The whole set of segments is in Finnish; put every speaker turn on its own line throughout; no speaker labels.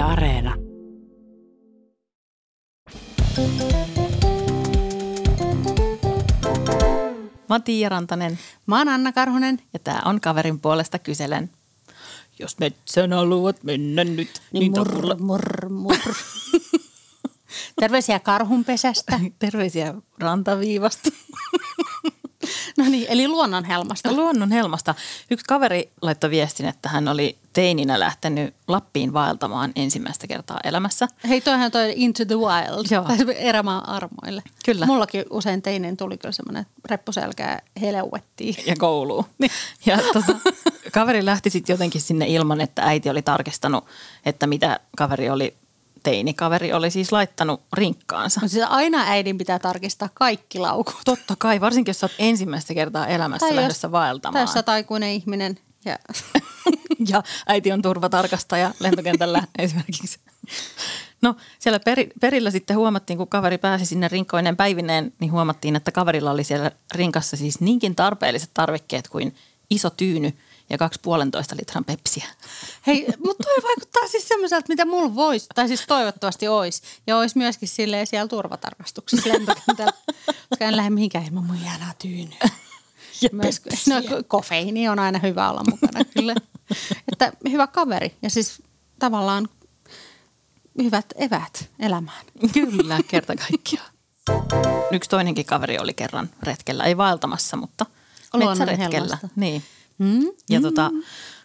Yle Areena.
Mä oon Tiia Rantanen
Mä oon Anna Karhunen.
ja tää on kaverin puolesta kyselen. Jos metsän haluat mennä nyt,
Niin
niin
murr, murr, murr. Terveisiä karhunpesästä.
Terveisiä rantaviivasta.
No niin, eli luonnonhelmasta.
Luonnon helmasta. Yksi kaveri laittoi viestin, että hän oli teininä lähtenyt Lappiin vaeltamaan ensimmäistä kertaa elämässä.
Hei, toihan toi Into the Wild.
Joo.
Tai erämaan armoille.
Kyllä.
Mullakin usein teinen tuli kyllä semmoinen reppuselkää heleuettiin.
ja kouluun. Ja tota, kaveri lähti sitten jotenkin sinne ilman, että äiti oli tarkistanut, että mitä kaveri oli, teinikaveri oli siis laittanut rinkkaansa.
Mutta siis aina äidin pitää tarkistaa kaikki laukut.
Totta kai, varsinkin jos sä oot ensimmäistä kertaa elämässä
Tai jos-
lähdössä
Tai
vaeltamaan.
jos sä aikuinen ihminen. Ja...
ja äiti on turvatarkastaja lentokentällä esimerkiksi. No siellä peri, perillä sitten huomattiin, kun kaveri pääsi sinne rinkkoinen päivineen, niin huomattiin, että kaverilla oli siellä rinkassa siis niinkin tarpeelliset tarvikkeet kuin iso tyyny ja kaksi puolentoista litran pepsiä.
Hei, mutta toi vaikuttaa siis semmoiselta, mitä mulla voisi, tai siis toivottavasti olisi. Ja olisi myöskin silleen siellä turvatarkastuksessa lentokentällä. Koska en lähde mihinkään ilman mun jäädää tyynyä.
Ja
Myös, no, kofeiini on aina hyvä olla mukana kyllä. Että hyvä kaveri ja siis tavallaan hyvät evät elämään.
Kyllä, kerta kaikkiaan. Yksi toinenkin kaveri oli kerran retkellä, ei vaeltamassa, mutta
Luonnon
metsäretkellä.
helmasta.
Niin.
Mm?
Ja tota,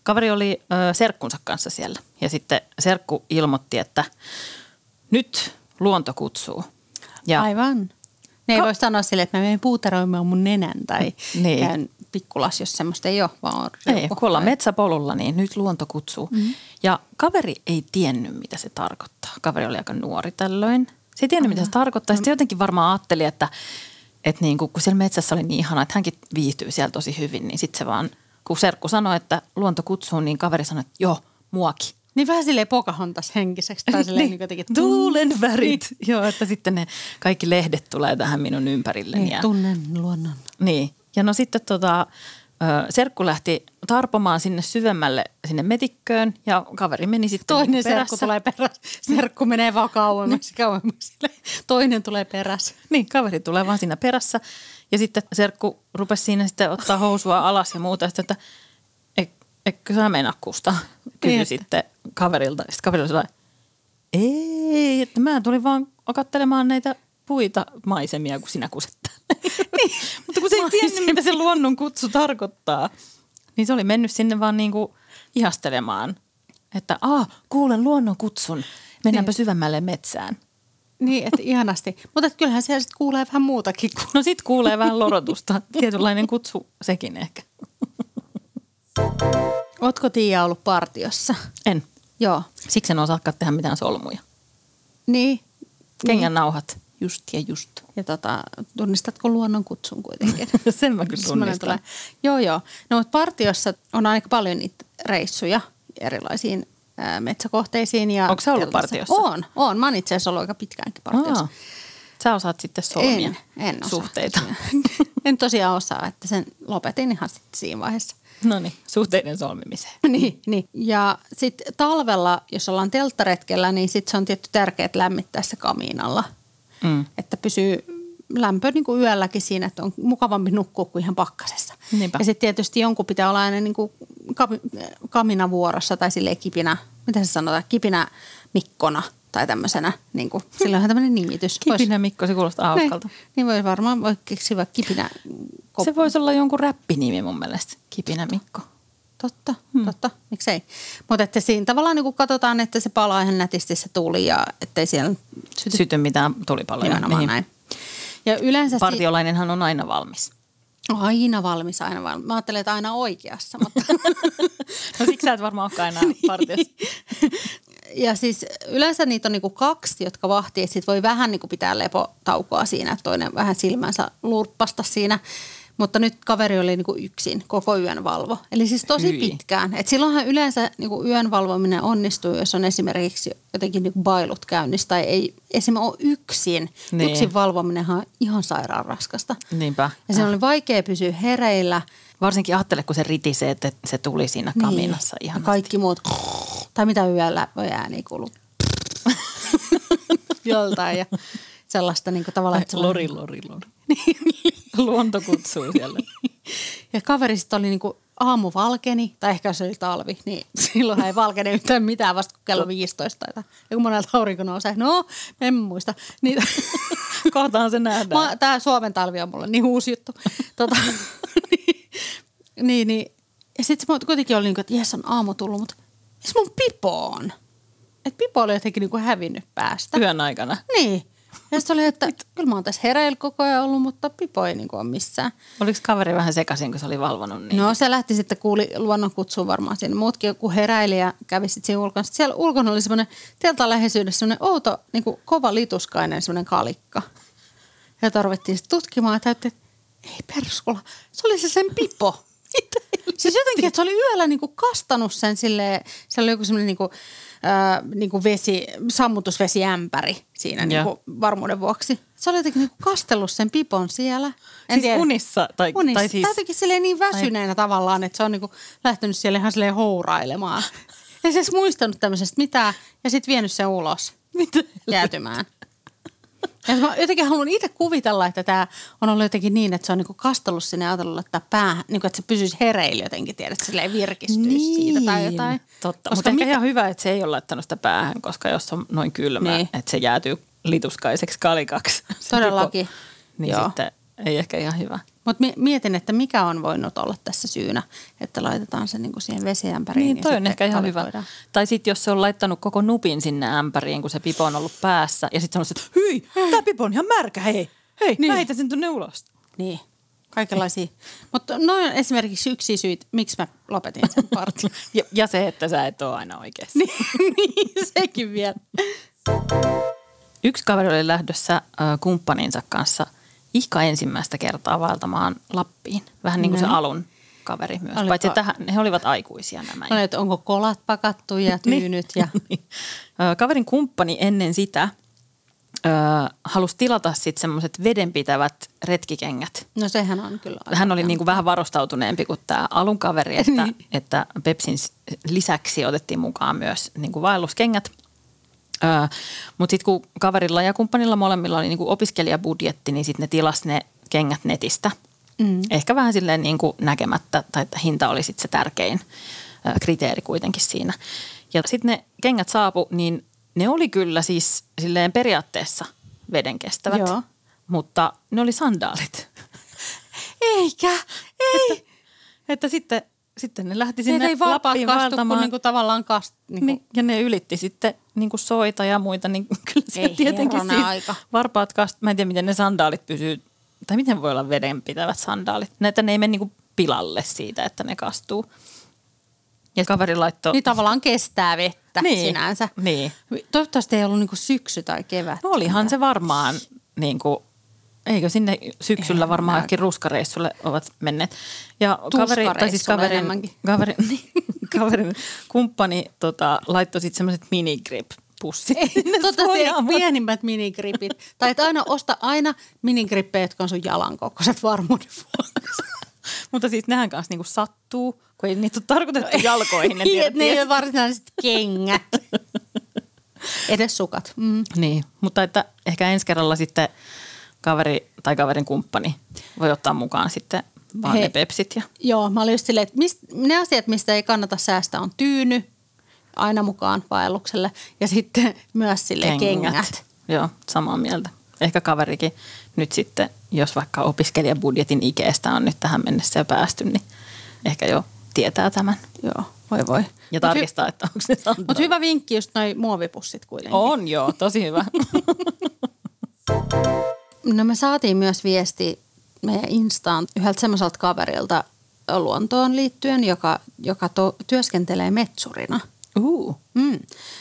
kaveri oli ö, serkkunsa kanssa siellä. Ja sitten serkku ilmoitti, että nyt luonto kutsuu. Ja
Aivan. Ne ei
Ka-
voi sanoa sille, että mä menen puuteroimaan mun nenän tai
Niin.
käyn pikkulas, jos semmoista ei ole, vaan on
ei, kun ollaan metsäpolulla, niin nyt luonto kutsuu. Mm-hmm. Ja kaveri ei tiennyt, mitä se tarkoittaa. Kaveri oli aika nuori tällöin. Se ei tiennyt, mitä se tarkoittaa. Sitten jotenkin varmaan ajatteli, että, että niin kuin, kun siellä metsässä oli niin ihana, että hänkin viihtyy siellä tosi hyvin, niin sitten se vaan, kun serkku sanoi, että luonto kutsuu, niin kaveri sanoi, että joo, muakin.
Niin vähän silleen Pocahontas henkiseksi tai silleen niin jotenkin
Tuulen värit. Joo, että sitten ne kaikki lehdet tulee tähän minun ympärilleni.
Niin,
ja,
tunnen luonnon.
niin. Ja no sitten tota, serkku lähti tarpomaan sinne syvemmälle sinne metikköön ja kaveri meni sitten
Toinen
niinku
serkku tulee perässä. Serkku menee vaan kauemmaksi, kauemmaksi. Toinen tulee perässä.
Niin, kaveri tulee vaan siinä perässä. Ja sitten serkku rupesi siinä sitten ottaa housua alas ja muuta. Sitten, että "Eik- eikö sä meinaa kustaa? Kysyi
Niin, että-
sitten kaverilta. Sitten kaveri sellainen, ei, että mä tulin vaan katselemaan näitä puita maisemia, kun sinä kuset niin, mutta kun se ei tiennyt, mitä se luonnon kutsu tarkoittaa, niin se oli mennyt sinne vaan niinku ihastelemaan. Että aa, kuulen luonnon kutsun, mennäänpä
Niin.
syvemmälle metsään.
Niin, että ihanasti. Mutta et kyllähän siellä sitten kuulee vähän muutakin kuin
No sit kuulee vähän lorotusta. Tietynlainen kutsu sekin ehkä.
Ootko Tiia ollut partiossa?
En.
Joo.
Siksi en osaakaan tehdä mitään solmuja.
Niin.
Kengän nauhat. Just ja just.
Ja tota, tunnistatko luonnon kutsun kuitenkin?
Sen mä kyllä tunnistan.
Joo, joo. No mutta partiossa on aika paljon niitä reissuja erilaisiin ää, metsäkohteisiin. Ja
Onko sä ollut
teltassa.
partiossa?
On, on. Mä oon itse asiassa ollut aika pitkäänkin partiossa.
Aa, sä osaat sitten solmia
En, en osaa
suhteita.
en tosiaan osaa, että sen lopetin ihan sitten siinä vaiheessa.
No niin, suhteiden solmimiseen.
niin, niin. Ja sitten talvella, jos ollaan telttaretkellä, niin sitten se on tietty tärkeää lämmittää se kamiinalla.
Mm.
Että pysyy lämpö niin kuin yölläkin siinä, että on mukavampi nukkua kuin ihan pakkasessa.
Niinpä.
Ja sitten tietysti jonkun pitää olla aina niin kuin kami- kaminavuorossa tai silleen kipinä, mitä se sanotaan, kipinä mikkona tai tämmöisenä. Niin kuin, sillä on tämmöinen nimitys.
Kipinä Mikko, se kuulostaa hauskalta.
Niin, niin voi varmaan voi keksiä vaikka kipinä. kop-
Se voisi olla jonkun räppinimi mun mielestä. Kipinä Mikko.
Totta, hmm. totta, miksei. Mutta että siinä tavallaan niin katsotaan, että se palaa ihan nätisti se tuli ja ettei siellä syty
Syty mitään tulipaloja.
nimenomaan
Niin.
näin. Ja yleensä
Partiolainenhan on aina valmis.
aina valmis, aina valmis. Mä ajattelen, että aina oikeassa, mutta
No siksi sä et varmaan olekaan enää partiossa.
ja siis yleensä niitä on niinku kaksi, jotka vahtii, että sit voi vähän niinku pitää lepotaukoa siinä, että toinen vähän silmänsä lurppasta siinä. Mutta nyt kaveri oli niinku yksin, koko yön valvo. Eli siis tosi
Hyi.
pitkään. Et silloinhan yleensä niinku yön valvominen onnistuu, jos on esimerkiksi jotenkin niinku bailut käynnissä tai ei esimerkiksi ole yksin.
Niin.
Niin. Yksin valvominenhan on ihan sairaan raskasta.
Niinpä.
Ja siinä oli vaikea pysyä hereillä.
Varsinkin ajattele, kun se ritisee, että se tuli siinä kaminassa
niin.
ihan.
Kaikki muut, tai mitä yöllä voi ääni kuulu. joltain ja sellaista niin kuin tavallaan. Että
lori, lori, lori. Luonto kutsuu siellä.
Ja kaveri sitten oli niin kuin aamu valkeni, tai ehkä se oli talvi, niin silloin ei valkene yhtään mitään vasta kello 15. Tai ja kun monelta aurinko nousee, no en muista. Niin,
Kohtaan se nähdään.
Tämä Suomen talvi on mulle niin uusi juttu. Tota, niin, niin, niin. Ja sitten se kuitenkin oli niin kuin, että jes on aamu tullut, mutta missä mun pipo on? Että pipo oli jotenkin niin kuin hävinnyt päästä.
Yön aikana.
Niin. Ja sitten oli, että kyllä mä oon tässä hereillä koko ajan ollut, mutta Pipo ei niin ole missään.
Oliko kaveri vähän sekaisin, kun se oli valvonut niin?
No se lähti sitten, kuuli luonnon kutsuun varmaan siinä. Muutkin joku heräili ja kävi sitten siinä ulkona. Sitten siellä ulkona oli semmoinen teltan läheisyydessä semmoinen outo, niin kuin kova lituskainen semmoinen kalikka. Ja tarvittiin sitten tutkimaan ja että ei perskula, se oli se sen Pipo. siis jotenkin, että se oli yöllä niin kuin kastanut sen silleen, siellä oli joku semmoinen niin kuin, äh, niin kuin vesi, sammutusvesiämpäri siinä niin kuin varmuuden vuoksi. Se oli jotenkin niin kuin kastellut sen pipon siellä. En
siis tiedä. unissa? Tai,
unissa. Tai siis... Tai jotenkin silleen niin väsyneenä tai... tavallaan, että se on niin kuin lähtenyt siellä ihan silleen hourailemaan. Ei se edes muistanut tämmöisestä mitään ja sitten vienyt sen ulos Mitä? jäätymään. Ja mä jotenkin haluan itse kuvitella, että tämä on ollut jotenkin niin, että se on niinku kastellut sinne ja ajatellut että päähän, niinku, että se pysyisi hereillä jotenkin, tiedät, että silleen virkistyisi niin. siitä tai jotain.
Totta, koska mutta mikä... ihan hyvä, että se ei ole laittanut sitä päähän, koska jos on noin kylmä, niin. että se jäätyy lituskaiseksi kalikaksi.
Todellakin.
niin Joo. sitten ei ehkä ihan hyvä.
Mutta mietin, että mikä on voinut olla tässä syynä, että laitetaan se niinku siihen vesiämpäriin.
Niin, toi on ehkä ihan hyvä. Tai sitten jos se on laittanut koko nupin sinne ämpäriin, kun se pipo on ollut päässä. Ja sitten on että hyi, tämä pipo on ihan märkä, hei. Hei, niin. mä sen tuonne ulos.
Niin, kaikenlaisia. Mutta noin on esimerkiksi yksi syy, miksi mä lopetin sen partin.
ja, ja se, että sä et ole aina oikeassa.
niin, niin, sekin vielä.
Yksi kaveri oli lähdössä äh, kumppaninsa kanssa – ihka ensimmäistä kertaa vaeltamaan Lappiin. Vähän niin kuin no. se alun kaveri myös. Oliko, Paitsi että he olivat aikuisia nämä.
No, että onko kolat pakattu ja niin. tyynyt. ja... Niin.
Kaverin kumppani ennen sitä ö, halusi tilata sitten semmoiset vedenpitävät retkikengät.
No sehän on kyllä.
Hän oli niin kuin vähän varustautuneempi kuin tämä alun kaveri, että, niin. että Pepsin lisäksi otettiin mukaan myös niin kuin vaelluskengät – mutta sitten kun kaverilla ja kumppanilla molemmilla oli niinku opiskelijabudjetti, niin sitten ne tilas ne kengät netistä. Mm. Ehkä vähän silleen niinku näkemättä, tai että hinta oli sitten se tärkein ö, kriteeri kuitenkin siinä. Ja sitten ne kengät saapu, niin ne oli kyllä siis silleen periaatteessa vedenkestävät, Joo. mutta ne oli sandaalit.
Eikä, ei.
Että, että sitten sitten ne lähti sinne ne ei Lappiin
vaeltamaan. Niin kuin tavallaan kast, niin
kuin. Ja ne ylitti sitten niin kuin soita ja muita, niin kyllä se ei tietenkin siis aika. varpaat kast, mä en tiedä miten ne sandaalit pysyy, tai miten voi olla vedenpitävät sandaalit. Näitä ne ei mene niin kuin pilalle siitä, että ne kastuu. Ja kaveri laittoi...
Niin tavallaan kestää vettä
niin,
sinänsä.
Niin.
Toivottavasti ei ollut niin kuin syksy tai kevät.
No olihan se varmaan niin kuin Eikö sinne syksyllä varmaan kaikki ruskareissulle ovat menneet.
Ja kaveri, tai siis kaverin,
kaverin, niin, kaverin kumppani tota, laittoi sitten semmoiset minigrip pussit.
Ei pienimmät minigripit. tai että aina osta aina minigrippejä, jotka on sun jalan kokoiset varmuuden vuoksi.
Mutta siis nehän kanssa niinku sattuu, kun ei niitä ole tarkoitettu jalkoihin.
Ne, ne ei ole varsinaiset kengät. Edes sukat.
Mm. Niin, mutta että ehkä ensi kerralla sitten – kaveri tai kaverin kumppani voi ottaa mukaan sitten vaan He, ne pepsit. Ja.
Joo, mä olin just silleen, että mist, ne asiat, mistä ei kannata säästää on tyyny aina mukaan vaellukselle ja sitten myös sille kengät. kengät.
Joo, samaa mieltä. Ehkä kaverikin nyt sitten, jos vaikka opiskelijabudjetin ikeestä on nyt tähän mennessä jo päästy, niin ehkä jo tietää tämän.
Joo, voi voi.
Ja tarkistaa, hy- että onko se
Mutta hyvä vinkki just noi muovipussit kuitenkin.
On joo, tosi hyvä.
No me saatiin myös viesti meidän Instaan yhdeltä semmoiselta kaverilta luontoon liittyen, joka, joka to, työskentelee metsurina.
Uh.
Mm.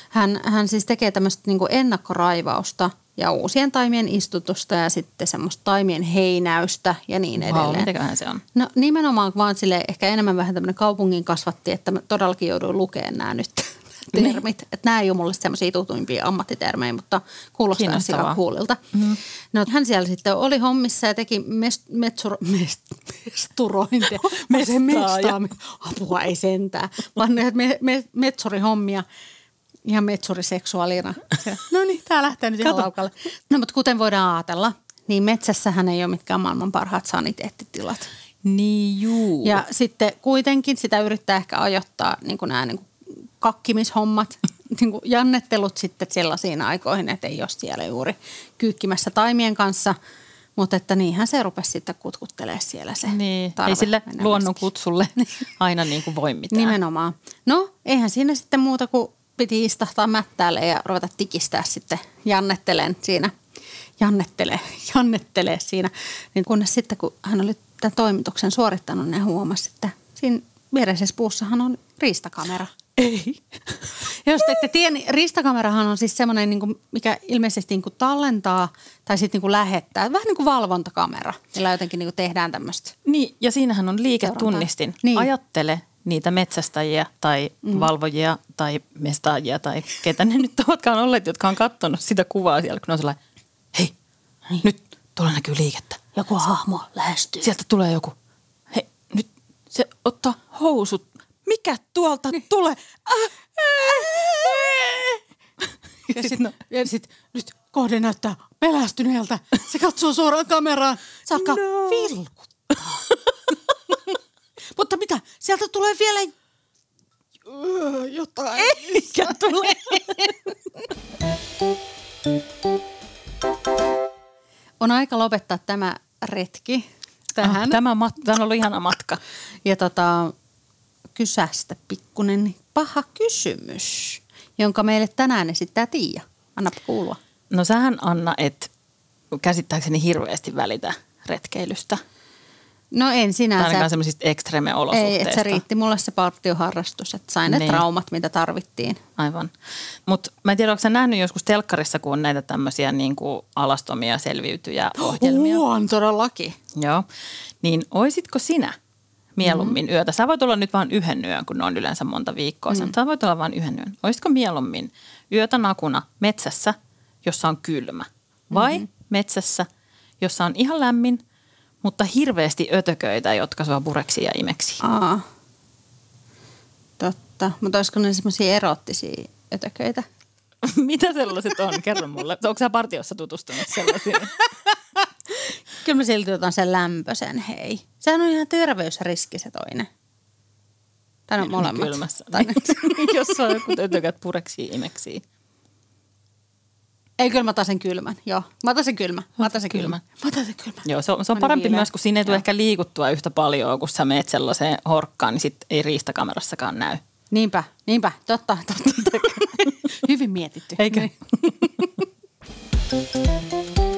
Hän, hän siis tekee tämmöistä niin ennakkoraivausta ja uusien taimien istutusta ja sitten semmoista taimien heinäystä ja niin edelleen.
Wow, se on?
No nimenomaan vaan sille ehkä enemmän vähän tämmöinen kaupungin kasvatti, että mä todellakin jouduin lukemaan nämä nyt. Termit. Niin. Että nämä ei ole mulle semmoisia tutuimpia ammattitermejä, mutta kuulostaa aika kuulilta. Mm-hmm. No, hän siellä sitten oli hommissa ja teki mest, metsur, mest, mesturointia.
Mestaa.
Apua ei sentään, vaan me, me, metsurihommia. Ihan metsuriseksuaalina. no niin, tää lähtee nyt ihan laukalle. No mutta kuten voidaan ajatella, niin metsässähän ei ole mitkään maailman parhaat saniteettitilat.
Niin juu.
Ja sitten kuitenkin sitä yrittää ehkä ajoittaa niin kuin nämä niin kuin kakkimishommat, niin kuin jannettelut sitten sellaisiin aikoihin, että ei ole siellä juuri kyykkimässä taimien kanssa. Mutta että niinhän se rupesi sitten kutkuttelee siellä se
niin.
tarve
Ei sille luonnon kutsulle aina niin kuin voi mitään.
Nimenomaan. No, eihän siinä sitten muuta kuin piti istahtaa mättäälle ja ruveta tikistää sitten jannettelen siinä. Jannettelee, jannettelee siinä. Niin kunnes sitten, kun hän oli tämän toimituksen suorittanut, niin hän huomasi, että siinä viereisessä puussahan on riistakamera.
Ei.
Jos te ette tiedä, niin riistakamerahan on siis semmoinen, niin kuin, mikä ilmeisesti niin kuin tallentaa tai sitten niin kuin lähettää. Vähän niin kuin valvontakamera, millä jotenkin niin kuin tehdään tämmöistä.
Niin, ja siinähän on liiketunnistin.
Niin.
Ajattele niitä metsästäjiä tai mm. valvojia tai mestaajia tai ketä ne nyt ovatkaan olleet, jotka on katsonut sitä kuvaa siellä, kun ne on sellainen, hei,
Niin.
nyt tuolla näkyy liikettä.
Joku hahmo lähestyy.
Sieltä tulee joku. Hei, nyt se ottaa housut. Mikä tuolta niin. tulee? Äh,
Ja sitten ja sit, nyt kohde näyttää pelästyneeltä. Se katsoo suoraan kameraan. Saakka
No.
vilkuttaa. Mutta mitä? Sieltä tulee vielä Öö, jotain.
Mikä tulee?
On aika lopettaa tämä retki tähän.
Ah, Tämä, mat- tämä on ollut ihana matka.
Ja tota, kysästä pikkunen paha kysymys, jonka meille tänään esittää Tiia. Anna kuulua.
No sähän Anna, et käsittääkseni hirveästi välitä retkeilystä.
No en sinänsä.
ainakaan semmoisista ekstreme
Ei, että se riitti mulle se partioharrastus, että sain ne
Niin.
traumat, mitä tarvittiin.
Aivan. Mutta mä en tiedä, onko sä nähnyt joskus telkkarissa, kun on näitä tämmöisiä niin kuin alastomia selviytyjä ohjelmia.
on todellakin.
Joo. Niin oisitko sinä mieluummin yötä? Sä voit olla nyt vain yhden yön, kun ne on yleensä monta viikkoa. Mm. Sä voit olla vain yhden yön. Oisitko mieluummin yötä nakuna metsässä, jossa on kylmä? Vai mm-hmm. metsässä, jossa on ihan lämmin, mutta hirveästi ötököitä, jotka sua pureksi ja imeksi?
Aa. Totta. Mutta olisiko ne semmoisia erottisia ötököitä?
Mitä sellaiset on? Kerro mulle. Onko sä partiossa tutustunut sellaisiin?
Kyllä mä silti otan sen lämpöisen, hei. Sehän on ihan terveysriski se toinen. Tai no molemmat.
Kylmässä.
Tai
Jos on joku ötökät pureksi imeksi.
Ei, kyllä mä otan sen kylmän. Joo, mä otan sen kylmän. Mä otan sen
Kylmän.
kylmän. Mä otan sen kylmän.
Joo, se on, se on parempi
viileän.
myös, kun siinä ei tule ehkä liikuttua yhtä paljon, kun sä meet sellaiseen horkkaan, niin sit ei riistakamerassakaan näy.
Niinpä, niinpä. Totta, totta. Hyvin mietitty.
Eikö?
Niin.